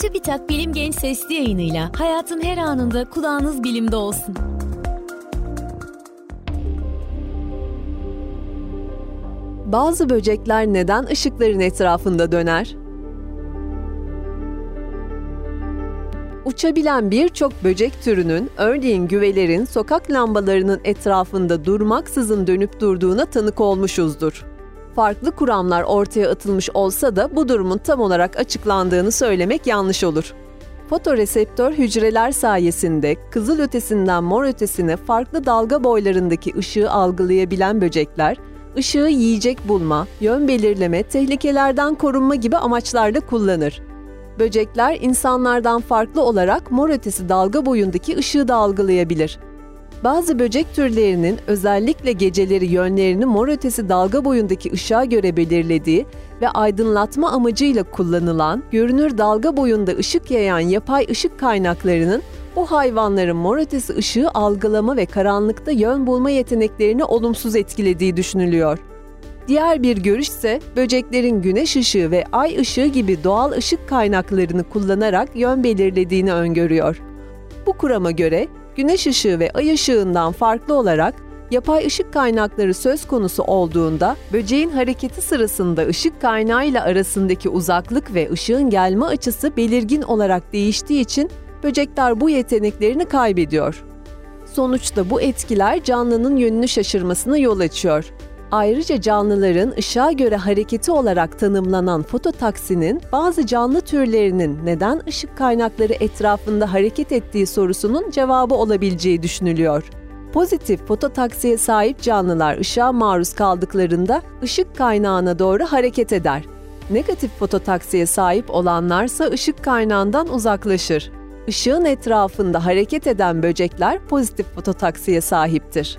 TÜBİTAK Bilim Genç Sesli yayınıyla hayatın her anında kulağınız bilimde olsun. Bazı böcekler neden ışıkların etrafında döner? Uçabilen birçok böcek türünün, örneğin güvelerin sokak lambalarının etrafında durmaksızın dönüp durduğuna tanık olmuşuzdur. Farklı kuramlar ortaya atılmış olsa da bu durumun tam olarak açıklandığını söylemek yanlış olur. Fotoreseptör hücreler sayesinde kızıl ötesinden mor ötesine farklı dalga boylarındaki ışığı algılayabilen böcekler, ışığı yiyecek bulma, yön belirleme, tehlikelerden korunma gibi amaçlarla kullanır. Böcekler insanlardan farklı olarak mor ötesi dalga boyundaki ışığı da algılayabilir. Bazı böcek türlerinin özellikle geceleri yönlerini mor ötesi dalga boyundaki ışığa göre belirlediği ve aydınlatma amacıyla kullanılan görünür dalga boyunda ışık yayan yapay ışık kaynaklarının bu hayvanların mor ötesi ışığı algılama ve karanlıkta yön bulma yeteneklerini olumsuz etkilediği düşünülüyor. Diğer bir görüş ise böceklerin güneş ışığı ve ay ışığı gibi doğal ışık kaynaklarını kullanarak yön belirlediğini öngörüyor. Bu kurama göre güneş ışığı ve ay ışığından farklı olarak yapay ışık kaynakları söz konusu olduğunda böceğin hareketi sırasında ışık kaynağıyla arasındaki uzaklık ve ışığın gelme açısı belirgin olarak değiştiği için böcekler bu yeteneklerini kaybediyor. Sonuçta bu etkiler canlının yönünü şaşırmasına yol açıyor. Ayrıca canlıların ışığa göre hareketi olarak tanımlanan fototaksinin bazı canlı türlerinin neden ışık kaynakları etrafında hareket ettiği sorusunun cevabı olabileceği düşünülüyor. Pozitif fototaksiye sahip canlılar ışığa maruz kaldıklarında ışık kaynağına doğru hareket eder. Negatif fototaksiye sahip olanlarsa ışık kaynağından uzaklaşır. Işığın etrafında hareket eden böcekler pozitif fototaksiye sahiptir.